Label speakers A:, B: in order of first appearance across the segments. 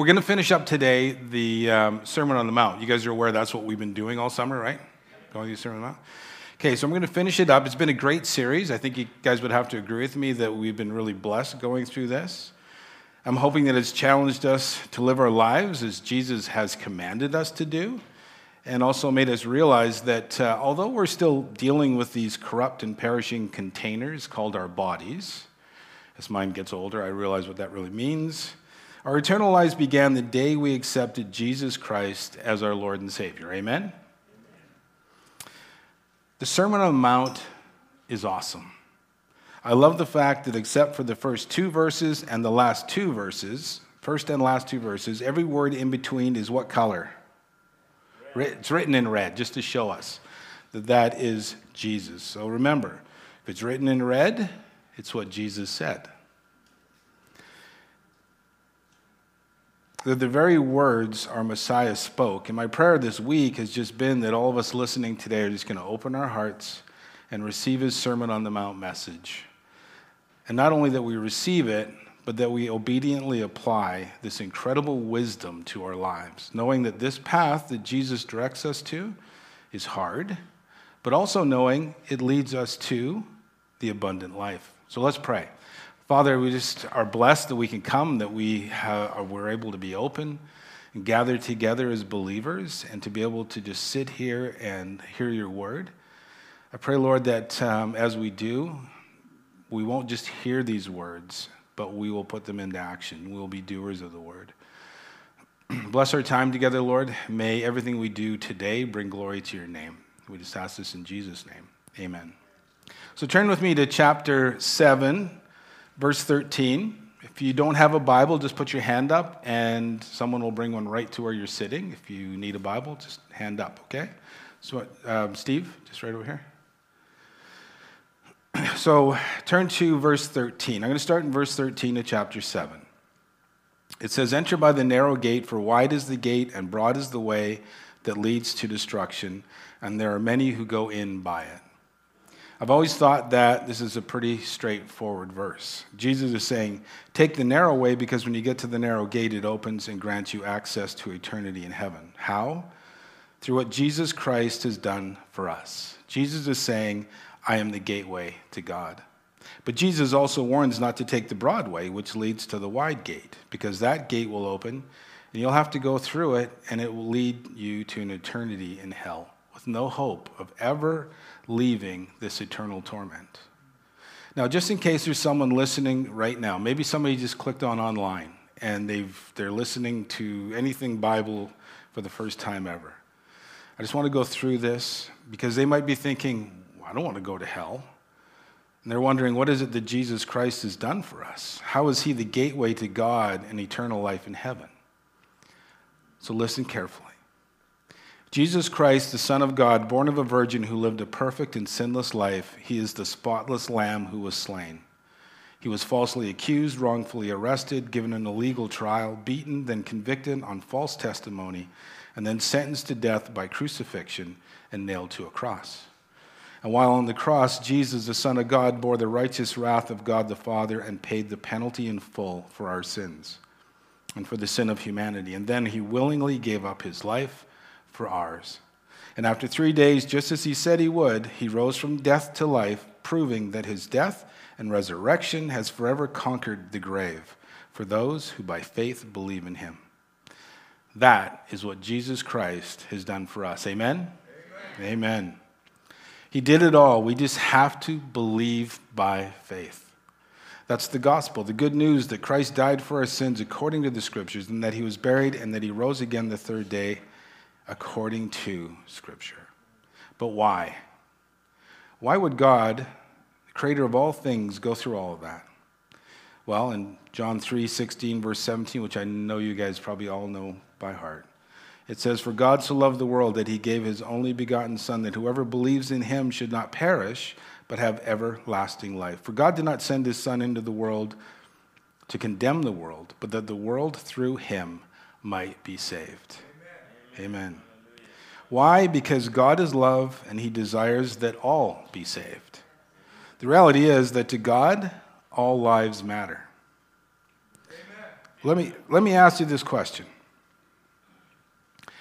A: We're going to finish up today the um, Sermon on the Mount. You guys are aware that's what we've been doing all summer, right? Going through the Sermon on the Mount. Okay, so I'm going to finish it up. It's been a great series. I think you guys would have to agree with me that we've been really blessed going through this. I'm hoping that it's challenged us to live our lives as Jesus has commanded us to do, and also made us realize that uh, although we're still dealing with these corrupt and perishing containers called our bodies, as mine gets older, I realize what that really means. Our eternal lives began the day we accepted Jesus Christ as our Lord and Savior. Amen? The Sermon on the Mount is awesome. I love the fact that, except for the first two verses and the last two verses, first and last two verses, every word in between is what color? Red. It's written in red, just to show us that that is Jesus. So remember, if it's written in red, it's what Jesus said. That the very words our Messiah spoke. And my prayer this week has just been that all of us listening today are just going to open our hearts and receive his Sermon on the Mount message. And not only that we receive it, but that we obediently apply this incredible wisdom to our lives, knowing that this path that Jesus directs us to is hard, but also knowing it leads us to the abundant life. So let's pray. Father, we just are blessed that we can come, that we have, we're able to be open and gather together as believers and to be able to just sit here and hear your word. I pray, Lord, that um, as we do, we won't just hear these words, but we will put them into action. We'll be doers of the word. Bless our time together, Lord. May everything we do today bring glory to your name. We just ask this in Jesus' name. Amen. So turn with me to chapter 7 verse 13. If you don't have a Bible, just put your hand up and someone will bring one right to where you're sitting. If you need a Bible, just hand up, okay? So, um, Steve, just right over here. So, turn to verse 13. I'm going to start in verse 13 of chapter 7. It says, Enter by the narrow gate, for wide is the gate and broad is the way that leads to destruction, and there are many who go in by it. I've always thought that this is a pretty straightforward verse. Jesus is saying, Take the narrow way because when you get to the narrow gate, it opens and grants you access to eternity in heaven. How? Through what Jesus Christ has done for us. Jesus is saying, I am the gateway to God. But Jesus also warns not to take the broad way, which leads to the wide gate, because that gate will open and you'll have to go through it, and it will lead you to an eternity in hell with no hope of ever leaving this eternal torment. Now, just in case there's someone listening right now, maybe somebody just clicked on online and they've, they're listening to anything Bible for the first time ever. I just want to go through this because they might be thinking, I don't want to go to hell. And they're wondering, what is it that Jesus Christ has done for us? How is he the gateway to God and eternal life in heaven? So listen carefully. Jesus Christ, the Son of God, born of a virgin who lived a perfect and sinless life, he is the spotless lamb who was slain. He was falsely accused, wrongfully arrested, given an illegal trial, beaten, then convicted on false testimony, and then sentenced to death by crucifixion and nailed to a cross. And while on the cross, Jesus, the Son of God, bore the righteous wrath of God the Father and paid the penalty in full for our sins and for the sin of humanity. And then he willingly gave up his life for ours. And after three days, just as he said he would, he rose from death to life, proving that his death and resurrection has forever conquered the grave for those who by faith believe in him. That is what Jesus Christ has done for us. Amen? Amen. Amen. He did it all. We just have to believe by faith. That's the gospel, the good news that Christ died for our sins according to the scriptures, and that he was buried, and that he rose again the third day according to Scripture. But why? Why would God, the creator of all things, go through all of that? Well, in John 3 16, verse 17, which I know you guys probably all know by heart, it says, For God so loved the world that he gave his only begotten Son, that whoever believes in him should not perish, but have everlasting life. For God did not send his Son into the world to condemn the world, but that the world through him might be saved. Amen. Why? Because God is love and he desires that all be saved. The reality is that to God, all lives matter. Amen. Let me, let me ask you this question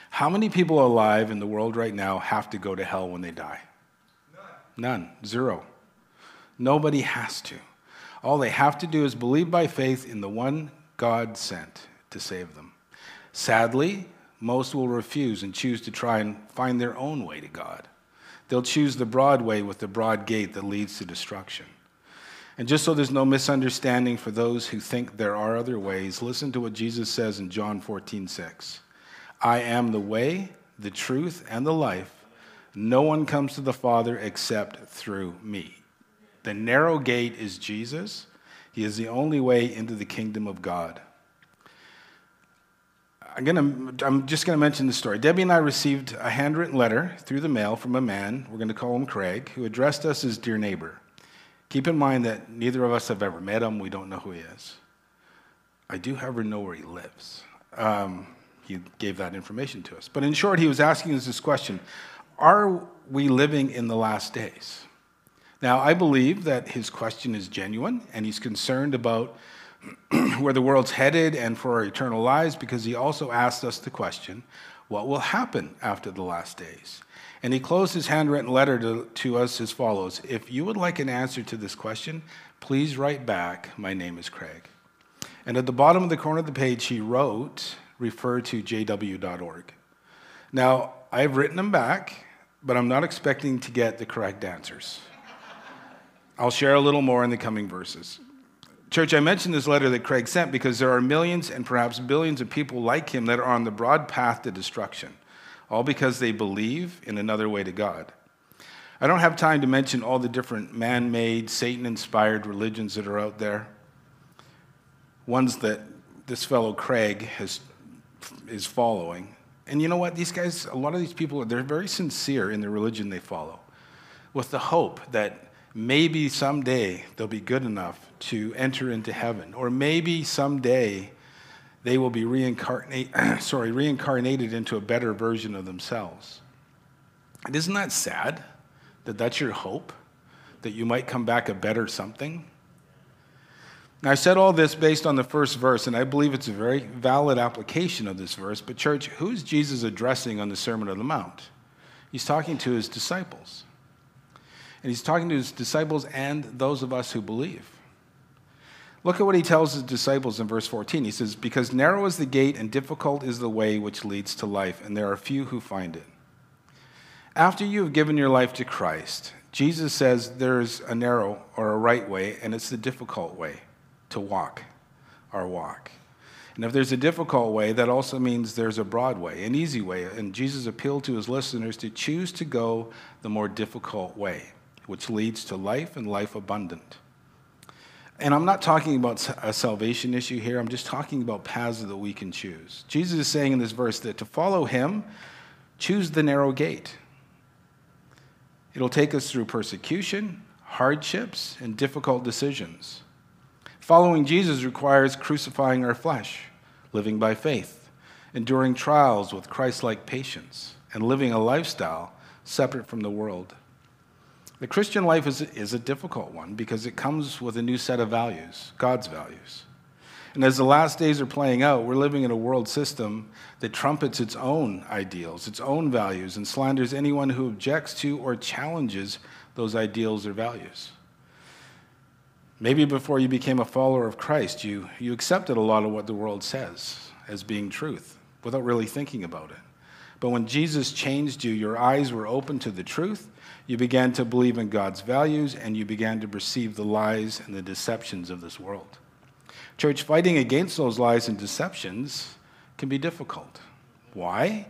A: How many people alive in the world right now have to go to hell when they die? None. None. Zero. Nobody has to. All they have to do is believe by faith in the one God sent to save them. Sadly, most will refuse and choose to try and find their own way to God. They'll choose the broad way with the broad gate that leads to destruction. And just so there's no misunderstanding for those who think there are other ways, listen to what Jesus says in John 14, 6. I am the way, the truth, and the life. No one comes to the Father except through me. The narrow gate is Jesus. He is the only way into the kingdom of God. I'm, gonna, I'm just going to mention the story. Debbie and I received a handwritten letter through the mail from a man, we're going to call him Craig, who addressed us as Dear Neighbor. Keep in mind that neither of us have ever met him. We don't know who he is. I do, however, know where he lives. Um, he gave that information to us. But in short, he was asking us this question Are we living in the last days? Now, I believe that his question is genuine, and he's concerned about where the world's headed and for our eternal lives because he also asked us the question what will happen after the last days? And he closed his handwritten letter to, to us as follows If you would like an answer to this question, please write back, My name is Craig. And at the bottom of the corner of the page, he wrote, Refer to jw.org. Now, I've written them back, but I'm not expecting to get the correct answers. I'll share a little more in the coming verses. Church, I mentioned this letter that Craig sent because there are millions and perhaps billions of people like him that are on the broad path to destruction all because they believe in another way to God. I don't have time to mention all the different man made, Satan inspired religions that are out there. Ones that this fellow Craig has, is following. And you know what? These guys, a lot of these people, they're very sincere in the religion they follow, with the hope that maybe someday they'll be good enough to enter into heaven, or maybe someday they will be reincarnate, sorry, reincarnated into a better version of themselves. And isn't that sad that that's your hope, that you might come back a better something? Now, I said all this based on the first verse, and I believe it's a very valid application of this verse. But, church, who is Jesus addressing on the Sermon on the Mount? He's talking to his disciples. And he's talking to his disciples and those of us who believe. Look at what he tells his disciples in verse 14. He says, Because narrow is the gate and difficult is the way which leads to life, and there are few who find it. After you have given your life to Christ, Jesus says there's a narrow or a right way, and it's the difficult way to walk our walk. And if there's a difficult way, that also means there's a broad way, an easy way. And Jesus appealed to his listeners to choose to go the more difficult way, which leads to life and life abundant. And I'm not talking about a salvation issue here, I'm just talking about paths that we can choose. Jesus is saying in this verse that to follow him, choose the narrow gate. It'll take us through persecution, hardships, and difficult decisions. Following Jesus requires crucifying our flesh, living by faith, enduring trials with Christ like patience, and living a lifestyle separate from the world. The Christian life is, is a difficult one because it comes with a new set of values, God's values. And as the last days are playing out, we're living in a world system that trumpets its own ideals, its own values, and slanders anyone who objects to or challenges those ideals or values. Maybe before you became a follower of Christ, you, you accepted a lot of what the world says as being truth without really thinking about it. But when Jesus changed you, your eyes were open to the truth, you began to believe in God's values, and you began to perceive the lies and the deceptions of this world. Church, fighting against those lies and deceptions can be difficult. Why?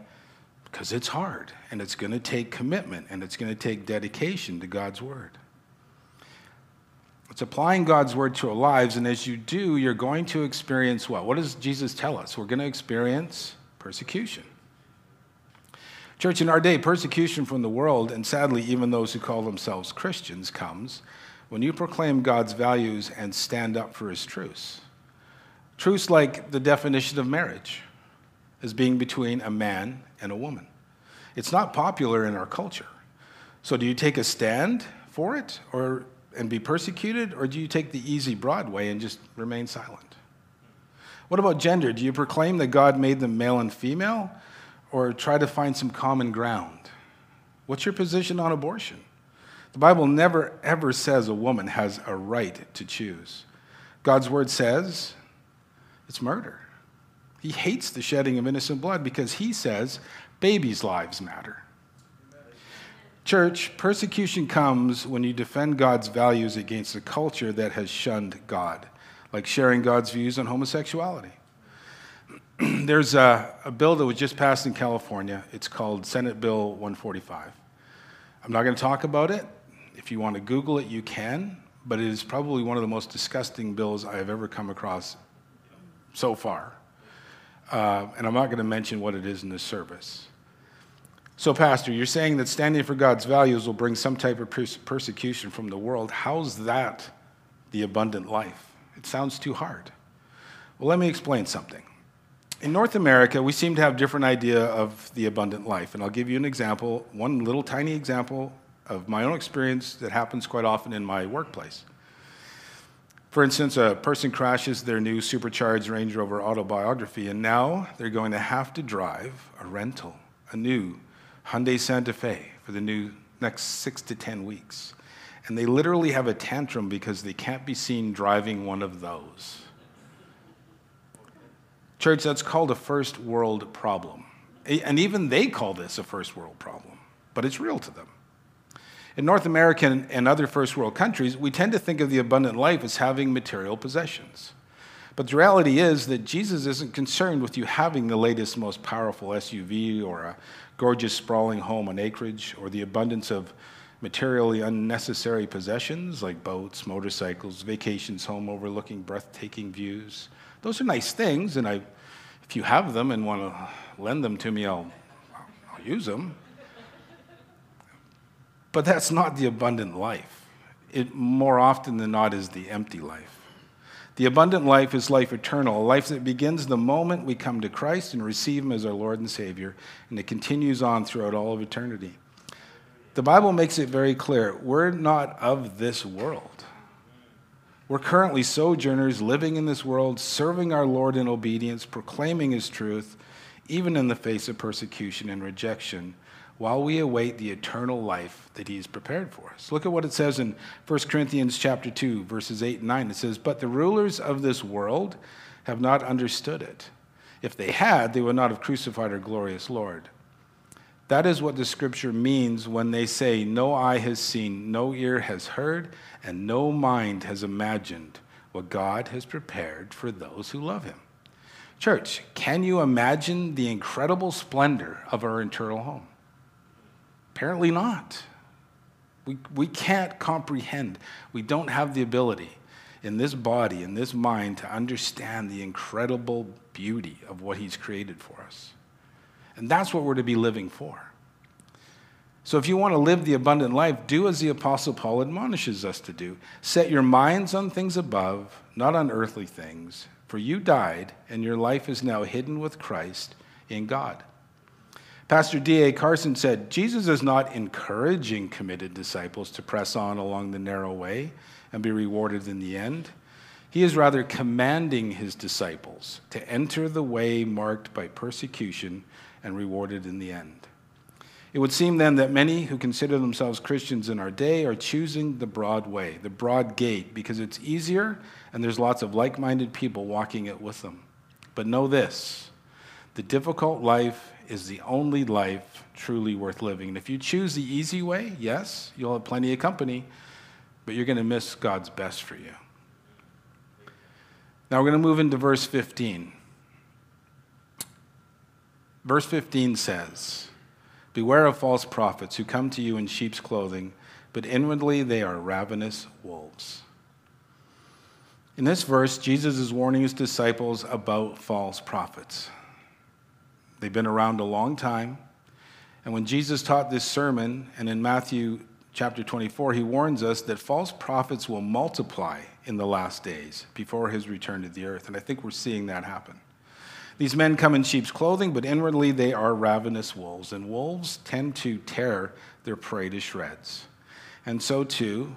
A: Because it's hard, and it's going to take commitment, and it's going to take dedication to God's Word. It's applying God's Word to our lives, and as you do, you're going to experience what? What does Jesus tell us? We're going to experience persecution. Church, in our day, persecution from the world, and sadly, even those who call themselves Christians, comes when you proclaim God's values and stand up for his truths. Truths like the definition of marriage as being between a man and a woman. It's not popular in our culture. So, do you take a stand for it or, and be persecuted, or do you take the easy, broad way and just remain silent? What about gender? Do you proclaim that God made them male and female or try to find some common ground? What's your position on abortion? The Bible never, ever says a woman has a right to choose. God's word says it's murder. He hates the shedding of innocent blood because he says babies' lives matter. Church, persecution comes when you defend God's values against a culture that has shunned God, like sharing God's views on homosexuality. There's a, a, bill that was just passed in California. It's called Senate Bill 145. I'm not going to talk about it. If you want to Google it, you can, but it is probably one of the most disgusting bills I have ever come across so far. Uh, and I'm not going to mention what it is in this service. So, Pastor, you're saying that standing for God's values will bring some type of pers- persecution from the world. How's that the abundant life? It sounds too hard. Well, let me explain something. In North America, we seem to have different idea of the abundant life. And I'll give you an example, one little tiny example of my own experience that happens quite often in my workplace. For instance, a person crashes their new supercharged Range Rover autobiography, and now they're going to have to drive a rental, a new Hyundai Santa Fe for the new next six to 10 weeks. And they literally have a tantrum because they can't be seen driving one of those. Church, that's called a first world problem. And even they call this a first world problem, but it's real to them. In North America and other first world countries, we tend to think of the abundant life as having material possessions. But the reality is that Jesus isn't concerned with you having the latest, most powerful SUV or a gorgeous, sprawling home on acreage or the abundance of materially unnecessary possessions like boats, motorcycles, vacations home overlooking breathtaking views. Those are nice things, and I, if you have them and want to lend them to me, I'll, I'll use them. But that's not the abundant life. It more often than not is the empty life. The abundant life is life eternal, a life that begins the moment we come to Christ and receive Him as our Lord and Savior, and it continues on throughout all of eternity. The Bible makes it very clear we're not of this world. We're currently sojourners living in this world, serving our Lord in obedience, proclaiming His truth, even in the face of persecution and rejection while we await the eternal life that he has prepared for us. Look at what it says in 1 Corinthians chapter 2 verses 8 and 9. It says, "But the rulers of this world have not understood it. If they had, they would not have crucified our glorious Lord." That is what the scripture means when they say, No eye has seen, no ear has heard, and no mind has imagined what God has prepared for those who love him. Church, can you imagine the incredible splendor of our eternal home? Apparently not. We, we can't comprehend. We don't have the ability in this body, in this mind, to understand the incredible beauty of what He's created for us. And that's what we're to be living for. So, if you want to live the abundant life, do as the Apostle Paul admonishes us to do set your minds on things above, not on earthly things. For you died, and your life is now hidden with Christ in God. Pastor D.A. Carson said Jesus is not encouraging committed disciples to press on along the narrow way and be rewarded in the end. He is rather commanding his disciples to enter the way marked by persecution and rewarded in the end. It would seem then that many who consider themselves Christians in our day are choosing the broad way, the broad gate, because it's easier and there's lots of like minded people walking it with them. But know this the difficult life is the only life truly worth living. And if you choose the easy way, yes, you'll have plenty of company, but you're going to miss God's best for you. Now we're going to move into verse 15. Verse 15 says, Beware of false prophets who come to you in sheep's clothing, but inwardly they are ravenous wolves. In this verse, Jesus is warning his disciples about false prophets. They've been around a long time. And when Jesus taught this sermon, and in Matthew chapter 24, he warns us that false prophets will multiply in the last days before his return to the earth. And I think we're seeing that happen. These men come in sheep's clothing, but inwardly they are ravenous wolves. And wolves tend to tear their prey to shreds. And so, too,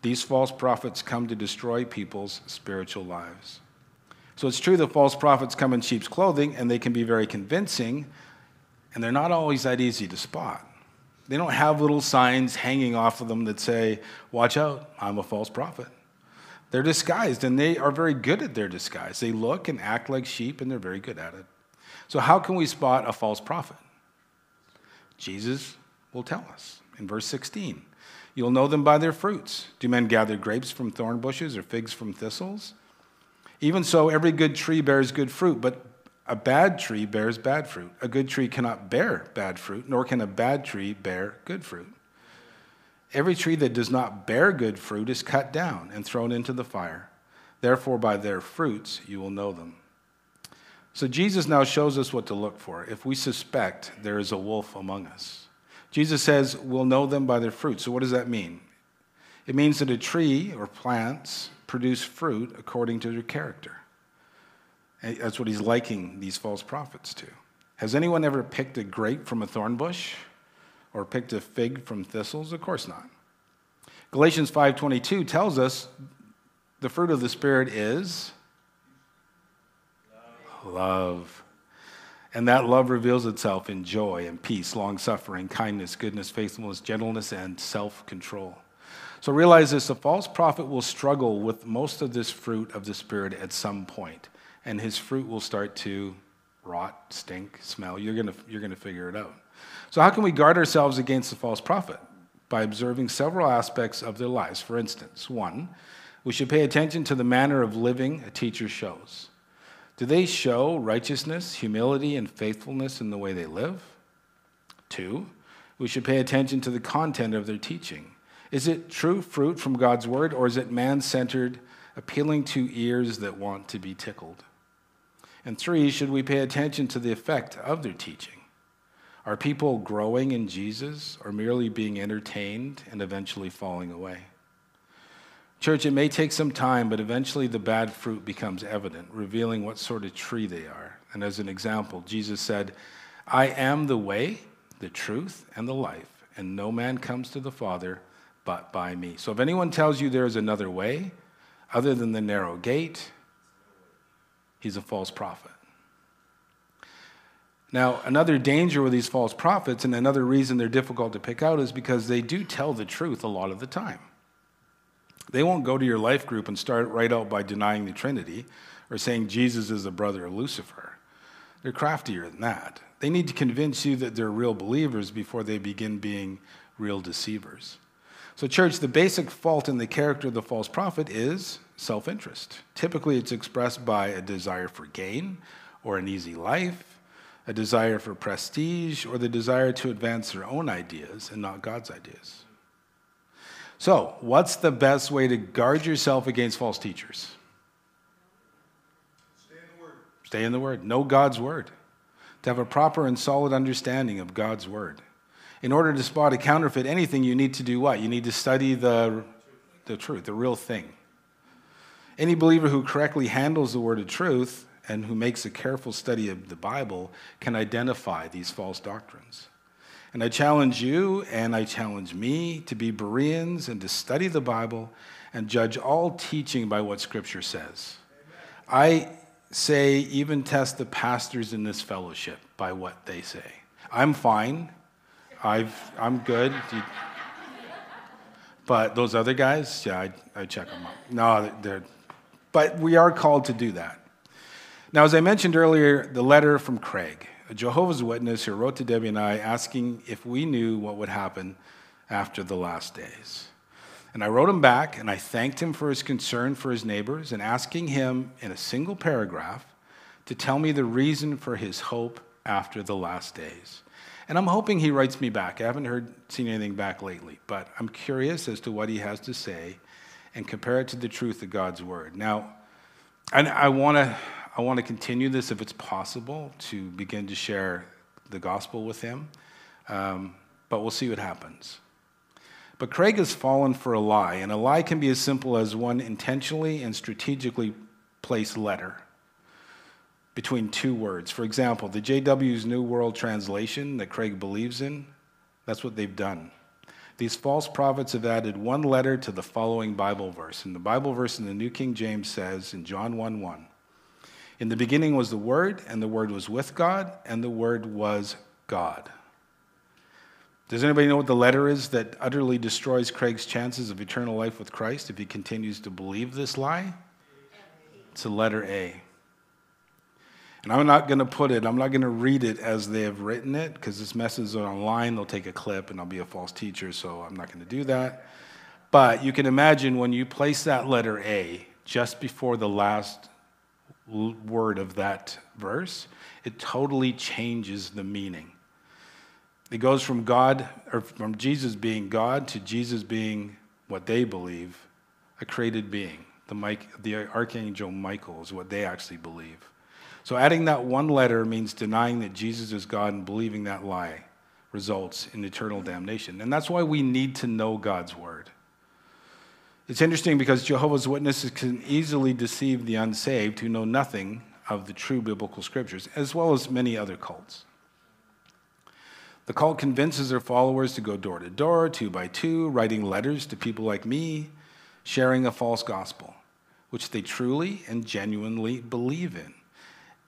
A: these false prophets come to destroy people's spiritual lives. So it's true that false prophets come in sheep's clothing and they can be very convincing, and they're not always that easy to spot. They don't have little signs hanging off of them that say, Watch out, I'm a false prophet. They're disguised, and they are very good at their disguise. They look and act like sheep, and they're very good at it. So, how can we spot a false prophet? Jesus will tell us in verse 16. You'll know them by their fruits. Do men gather grapes from thorn bushes or figs from thistles? Even so, every good tree bears good fruit, but a bad tree bears bad fruit. A good tree cannot bear bad fruit, nor can a bad tree bear good fruit. Every tree that does not bear good fruit is cut down and thrown into the fire. Therefore, by their fruits you will know them. So, Jesus now shows us what to look for if we suspect there is a wolf among us. Jesus says we'll know them by their fruit. So, what does that mean? It means that a tree or plants produce fruit according to their character. That's what he's liking these false prophets to. Has anyone ever picked a grape from a thorn bush or picked a fig from thistles? Of course not. Galatians 5:22 tells us the fruit of the spirit is love. And that love reveals itself in joy and peace, long suffering, kindness, goodness, faithfulness, gentleness, and self control. So realize this a false prophet will struggle with most of this fruit of the Spirit at some point, and his fruit will start to rot, stink, smell. You're going you're going to figure it out. So, how can we guard ourselves against the false prophet? By observing several aspects of their lives. For instance, one, we should pay attention to the manner of living a teacher shows. Do they show righteousness, humility, and faithfulness in the way they live? Two, we should pay attention to the content of their teaching. Is it true fruit from God's word, or is it man centered, appealing to ears that want to be tickled? And three, should we pay attention to the effect of their teaching? Are people growing in Jesus or merely being entertained and eventually falling away? Church, it may take some time, but eventually the bad fruit becomes evident, revealing what sort of tree they are. And as an example, Jesus said, I am the way, the truth, and the life, and no man comes to the Father but by me. So if anyone tells you there is another way other than the narrow gate, he's a false prophet. Now, another danger with these false prophets, and another reason they're difficult to pick out, is because they do tell the truth a lot of the time. They won't go to your life group and start right out by denying the Trinity or saying Jesus is the brother of Lucifer. They're craftier than that. They need to convince you that they're real believers before they begin being real deceivers. So, church, the basic fault in the character of the false prophet is self interest. Typically, it's expressed by a desire for gain or an easy life, a desire for prestige, or the desire to advance their own ideas and not God's ideas. So, what's the best way to guard yourself against false teachers?
B: Stay in the Word.
A: Stay in the Word. Know God's Word. To have a proper and solid understanding of God's Word in order to spot a counterfeit anything, you need to do what? You need to study the, the truth, the real thing. Any believer who correctly handles the word of truth and who makes a careful study of the Bible can identify these false doctrines. And I challenge you and I challenge me to be Bereans and to study the Bible and judge all teaching by what Scripture says. I say, even test the pastors in this fellowship by what they say. I'm fine I've, I'm good. But those other guys, yeah, I, I check them out. No, they're, but we are called to do that. Now, as I mentioned earlier, the letter from Craig, a Jehovah's Witness who wrote to Debbie and I asking if we knew what would happen after the last days. And I wrote him back and I thanked him for his concern for his neighbors and asking him in a single paragraph to tell me the reason for his hope after the last days. And I'm hoping he writes me back. I haven't heard, seen anything back lately, but I'm curious as to what he has to say and compare it to the truth of God's word. Now, and I want to I want to continue this if it's possible to begin to share the gospel with him, um, but we'll see what happens. But Craig has fallen for a lie, and a lie can be as simple as one intentionally and strategically placed letter between two words. For example, the JW's New World Translation that Craig believes in, that's what they've done. These false prophets have added one letter to the following Bible verse. And the Bible verse in the New King James says in John 1 1, In the beginning was the Word, and the Word was with God, and the Word was God. Does anybody know what the letter is that utterly destroys Craig's chances of eternal life with Christ if he continues to believe this lie? It's a letter A. And I'm not going to put it, I'm not going to read it as they have written it because this message is online. They'll take a clip and I'll be a false teacher, so I'm not going to do that. But you can imagine when you place that letter A just before the last word of that verse, it totally changes the meaning. It goes from God, or from Jesus being God to Jesus being what they believe, a created being. The, Mike, the archangel Michael is what they actually believe. So adding that one letter means denying that Jesus is God and believing that lie results in eternal damnation. And that's why we need to know God's word. It's interesting because Jehovah's Witnesses can easily deceive the unsaved who know nothing of the true biblical scriptures, as well as many other cults. The cult convinces their followers to go door to door, two by two, writing letters to people like me, sharing a false gospel, which they truly and genuinely believe in,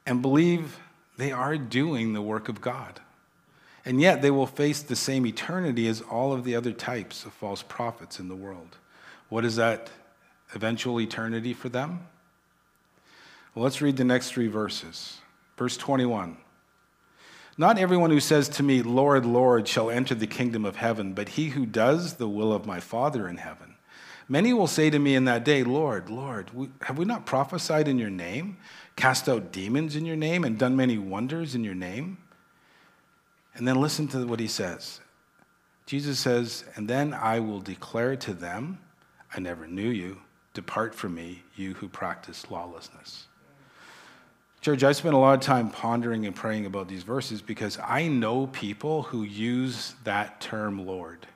A: and believe they are doing the work of God. And yet they will face the same eternity as all of the other types of false prophets in the world. What is that eventual eternity for them? Well, let's read the next three verses. Verse 21. Not everyone who says to me, Lord, Lord, shall enter the kingdom of heaven, but he who does the will of my Father in heaven. Many will say to me in that day, Lord, Lord, have we not prophesied in your name, cast out demons in your name, and done many wonders in your name? And then listen to what he says. Jesus says, And then I will declare to them, I never knew you. Depart from me, you who practice lawlessness. Church, I spent a lot of time pondering and praying about these verses because I know people who use that term Lord.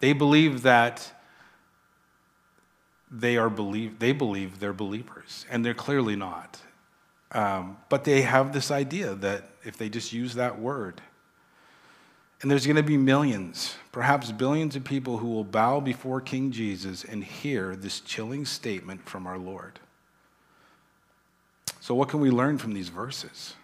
A: They believe that they are believe they believe they're believers, and they're clearly not. Um, but they have this idea that if they just use that word, and there's going to be millions, perhaps billions of people who will bow before King Jesus and hear this chilling statement from our Lord. So, what can we learn from these verses?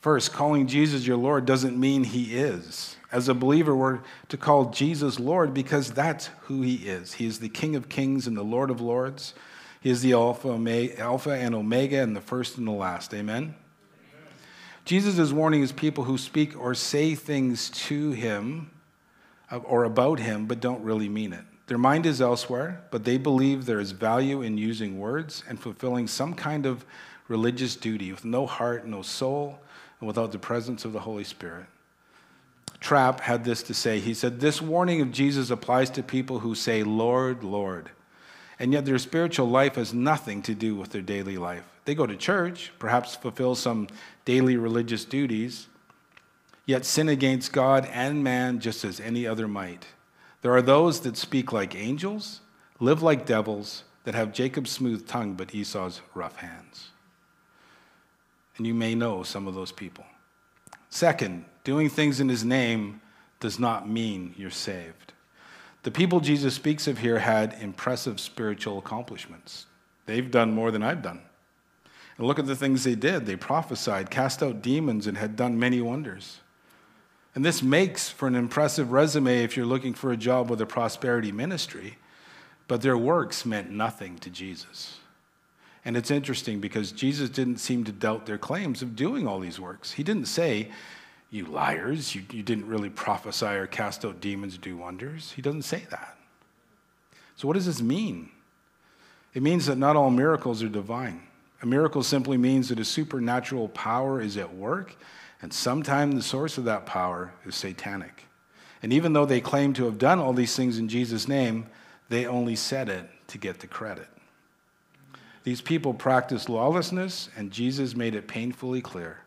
A: First, calling Jesus your Lord doesn't mean he is. As a believer, we're to call Jesus Lord because that's who he is. He is the King of kings and the Lord of lords. He is the Alpha, Alpha and Omega and the first and the last. Amen? Jesus is warning his people who speak or say things to him uh, or about him but don't really mean it. Their mind is elsewhere, but they believe there is value in using words and fulfilling some kind of religious duty with no heart, no soul, and without the presence of the Holy Spirit. Trapp had this to say. He said, This warning of Jesus applies to people who say, Lord, Lord, and yet their spiritual life has nothing to do with their daily life. They go to church, perhaps fulfill some daily religious duties, yet sin against God and man just as any other might. There are those that speak like angels, live like devils, that have Jacob's smooth tongue but Esau's rough hands. And you may know some of those people. Second, doing things in his name does not mean you're saved. The people Jesus speaks of here had impressive spiritual accomplishments. They've done more than I've done. And look at the things they did. They prophesied, cast out demons, and had done many wonders. And this makes for an impressive resume if you're looking for a job with a prosperity ministry, but their works meant nothing to Jesus. And it's interesting because Jesus didn't seem to doubt their claims of doing all these works. He didn't say, You liars, you, you didn't really prophesy or cast out demons, do wonders. He doesn't say that. So, what does this mean? It means that not all miracles are divine. A miracle simply means that a supernatural power is at work, and sometimes the source of that power is satanic. And even though they claim to have done all these things in Jesus' name, they only said it to get the credit. These people practiced lawlessness, and Jesus made it painfully clear.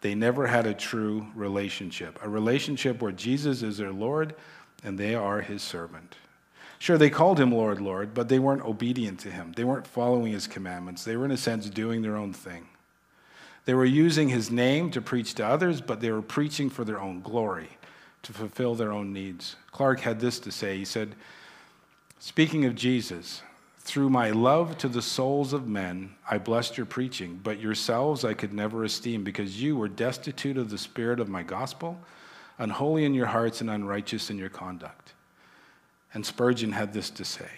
A: They never had a true relationship, a relationship where Jesus is their Lord and they are his servant. Sure, they called him Lord, Lord, but they weren't obedient to him. They weren't following his commandments. They were, in a sense, doing their own thing. They were using his name to preach to others, but they were preaching for their own glory, to fulfill their own needs. Clarke had this to say He said, Speaking of Jesus, Through my love to the souls of men, I blessed your preaching, but yourselves I could never esteem, because you were destitute of the spirit of my gospel, unholy in your hearts, and unrighteous in your conduct. And Spurgeon had this to say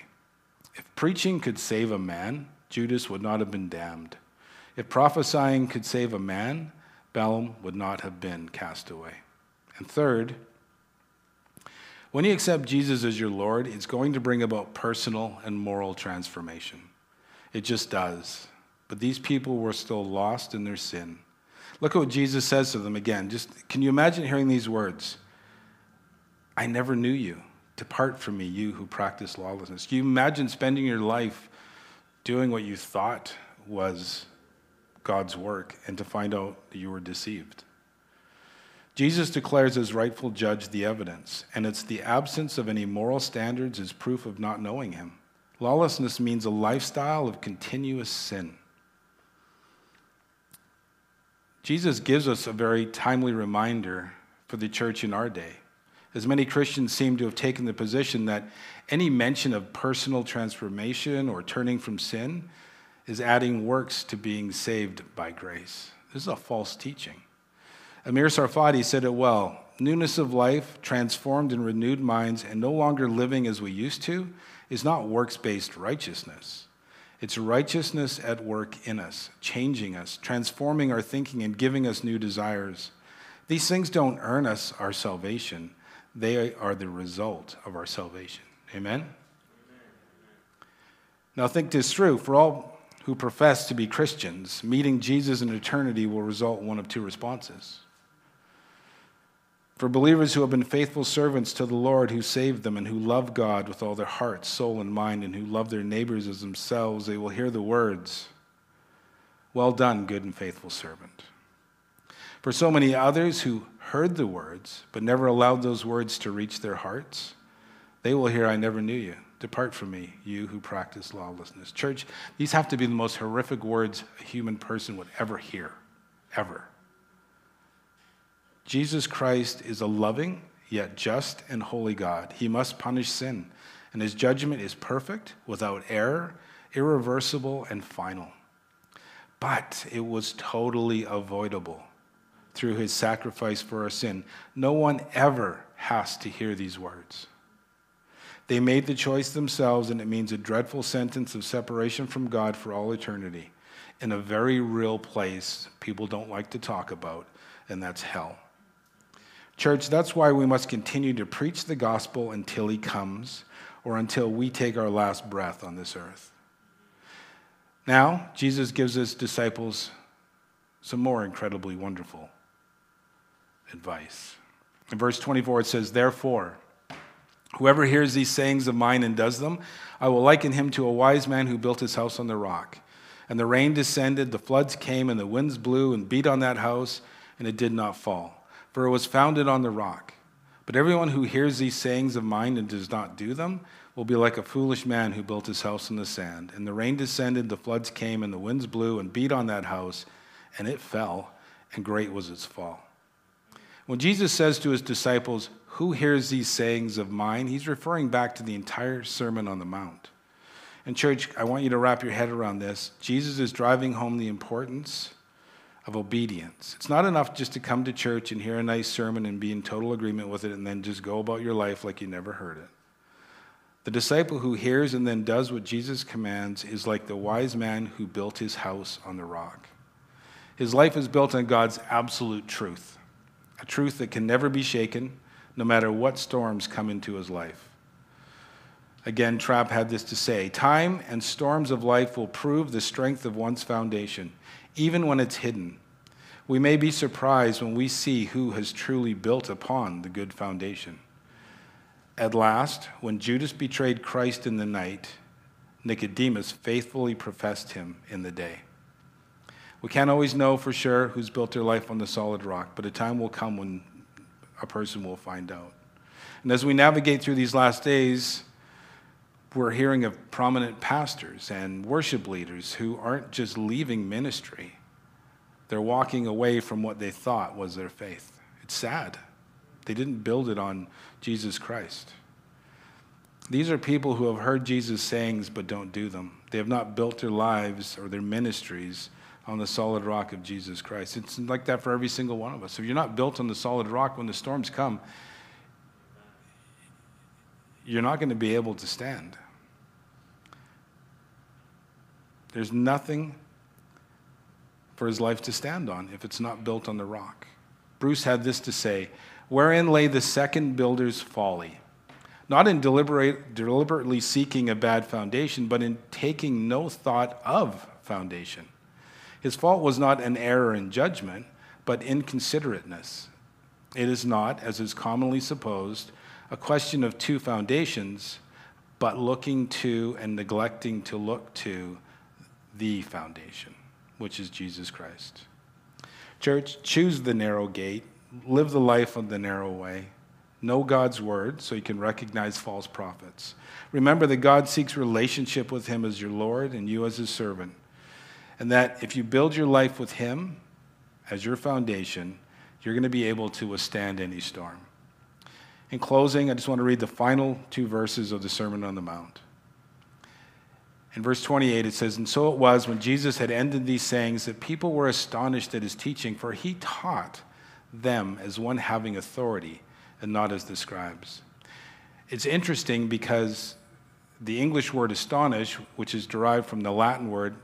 A: If preaching could save a man, Judas would not have been damned. If prophesying could save a man, Balaam would not have been cast away. And third, when you accept Jesus as your Lord, it's going to bring about personal and moral transformation. It just does. But these people were still lost in their sin. Look at what Jesus says to them again. Just can you imagine hearing these words? I never knew you. Depart from me, you who practice lawlessness. Can you imagine spending your life doing what you thought was God's work and to find out that you were deceived? Jesus declares as rightful judge the evidence, and it's the absence of any moral standards as proof of not knowing him. Lawlessness means a lifestyle of continuous sin. Jesus gives us a very timely reminder for the church in our day. As many Christians seem to have taken the position that any mention of personal transformation or turning from sin is adding works to being saved by grace. This is a false teaching. Amir Tsarfati said it well newness of life, transformed and renewed minds, and no longer living as we used to, is not works based righteousness. It's righteousness at work in us, changing us, transforming our thinking, and giving us new desires. These things don't earn us our salvation, they are the result of our salvation. Amen? Amen. Now, think this through. For all who profess to be Christians, meeting Jesus in eternity will result in one of two responses. For believers who have been faithful servants to the Lord, who saved them, and who love God with all their heart, soul, and mind, and who love their neighbors as themselves, they will hear the words, Well done, good and faithful servant. For so many others who heard the words, but never allowed those words to reach their hearts, they will hear, I never knew you. Depart from me, you who practice lawlessness. Church, these have to be the most horrific words a human person would ever hear, ever. Jesus Christ is a loving, yet just and holy God. He must punish sin, and his judgment is perfect, without error, irreversible, and final. But it was totally avoidable through his sacrifice for our sin. No one ever has to hear these words. They made the choice themselves, and it means a dreadful sentence of separation from God for all eternity in a very real place people don't like to talk about, and that's hell. Church, that's why we must continue to preach the gospel until he comes or until we take our last breath on this earth. Now, Jesus gives his disciples some more incredibly wonderful advice. In verse 24, it says, Therefore, whoever hears these sayings of mine and does them, I will liken him to a wise man who built his house on the rock. And the rain descended, the floods came, and the winds blew and beat on that house, and it did not fall for it was founded on the rock. But everyone who hears these sayings of mine and does not do them will be like a foolish man who built his house on the sand. And the rain descended, the floods came, and the winds blew and beat on that house, and it fell, and great was its fall. When Jesus says to his disciples, Who hears these sayings of mine? he's referring back to the entire Sermon on the Mount. And, church, I want you to wrap your head around this. Jesus is driving home the importance of obedience. It's not enough just to come to church and hear a nice sermon and be in total agreement with it and then just go about your life like you never heard it. The disciple who hears and then does what Jesus commands is like the wise man who built his house on the rock. His life is built on God's absolute truth, a truth that can never be shaken, no matter what storms come into his life. Again, Trapp had this to say Time and storms of life will prove the strength of one's foundation even when it's hidden. We may be surprised when we see who has truly built upon the good foundation. At last, when Judas betrayed Christ in the night, Nicodemus faithfully professed him in the day. We can't always know for sure who's built their life on the solid rock, but a time will come when a person will find out. And as we navigate through these last days, we're hearing of prominent pastors and worship leaders who aren't just leaving ministry, they're walking away from what they thought was their faith. It's sad. They didn't build it on Jesus Christ. These are people who have heard Jesus' sayings but don't do them. They have not built their lives or their ministries on the solid rock of Jesus Christ. It's like that for every single one of us. If you're not built on the solid rock when the storms come, you're not going to be able to stand. There's nothing for his life to stand on if it's not built on the rock. Bruce had this to say Wherein lay the second builder's folly? Not in deliberate, deliberately seeking a bad foundation, but in taking no thought of foundation. His fault was not an error in judgment, but inconsiderateness. It is not, as is commonly supposed, a question of two foundations, but looking to and neglecting to look to the foundation, which is Jesus Christ. Church, choose the narrow gate, live the life of the narrow way, know God's word so you can recognize false prophets. Remember that God seeks relationship with Him as your Lord and you as His servant. And that if you build your life with Him as your foundation, you're going to be able to withstand any storm. In closing, I just want to read the final two verses of the Sermon on the Mount. In verse 28, it says, And so it was when Jesus had ended these sayings that people were astonished at his teaching, for he taught them as one having authority and not as the scribes. It's interesting because the English word astonish, which is derived from the Latin word,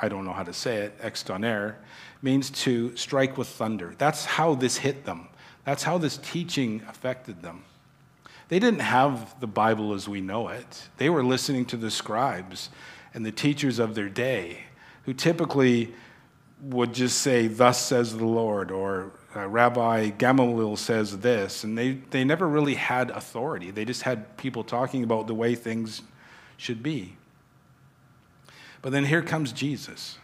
A: I don't know how to say it, extonere, means to strike with thunder. That's how this hit them. That's how this teaching affected them. They didn't have the Bible as we know it. They were listening to the scribes and the teachers of their day, who typically would just say, Thus says the Lord, or uh, Rabbi Gamaliel says this. And they, they never really had authority. They just had people talking about the way things should be. But then here comes Jesus,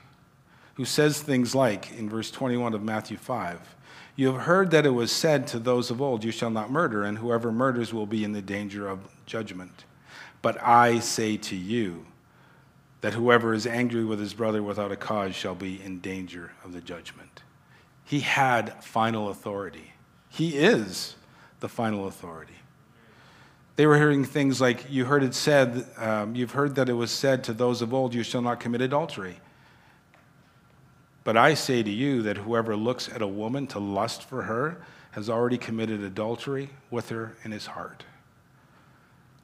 A: who says things like in verse 21 of Matthew 5 You have heard that it was said to those of old, You shall not murder, and whoever murders will be in the danger of judgment. But I say to you, that whoever is angry with his brother without a cause shall be in danger of the judgment. He had final authority. He is the final authority. They were hearing things like, You heard it said, um, you've heard that it was said to those of old, You shall not commit adultery. But I say to you that whoever looks at a woman to lust for her has already committed adultery with her in his heart.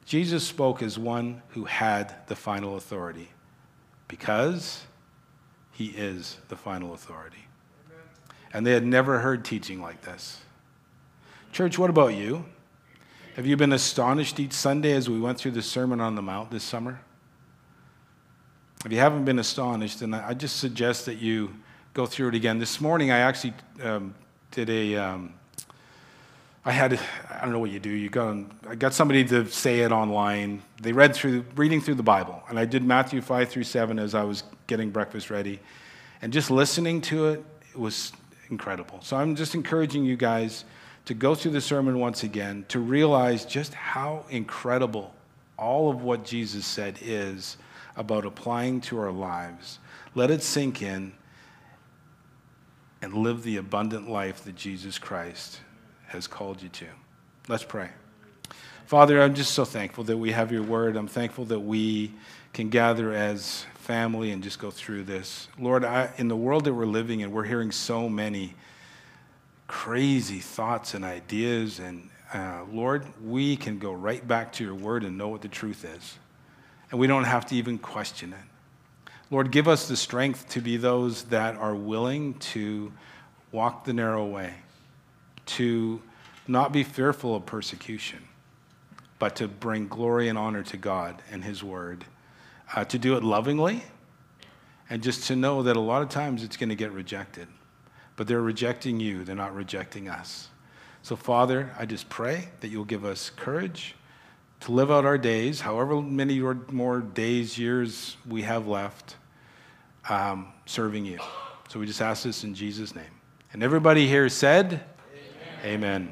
A: Jesus spoke as one who had the final authority because he is the final authority. And they had never heard teaching like this. Church, what about you? Have you been astonished each Sunday as we went through the Sermon on the Mount this summer? If you haven't been astonished, then I just suggest that you go through it again. This morning, I actually um, did a um, I had, I don't know what you do. You go and, I got somebody to say it online. They read through, reading through the Bible. And I did Matthew 5 through 7 as I was getting breakfast ready. And just listening to it, it was incredible. So I'm just encouraging you guys to go through the sermon once again, to realize just how incredible all of what Jesus said is about applying to our lives. Let it sink in and live the abundant life that Jesus Christ has called you to. Let's pray. Father, I'm just so thankful that we have your word. I'm thankful that we can gather as family and just go through this. Lord, I, in the world that we're living in, we're hearing so many crazy thoughts and ideas. And uh, Lord, we can go right back to your word and know what the truth is. And we don't have to even question it. Lord, give us the strength to be those that are willing to walk the narrow way to not be fearful of persecution, but to bring glory and honor to God and His Word, uh, to do it lovingly, and just to know that a lot of times it's going to get rejected. But they're rejecting you, they're not rejecting us. So, Father, I just pray that you'll give us courage to live out our days, however many more days, years we have left, um, serving you. So we just ask this in Jesus' name. And everybody here said, Amen.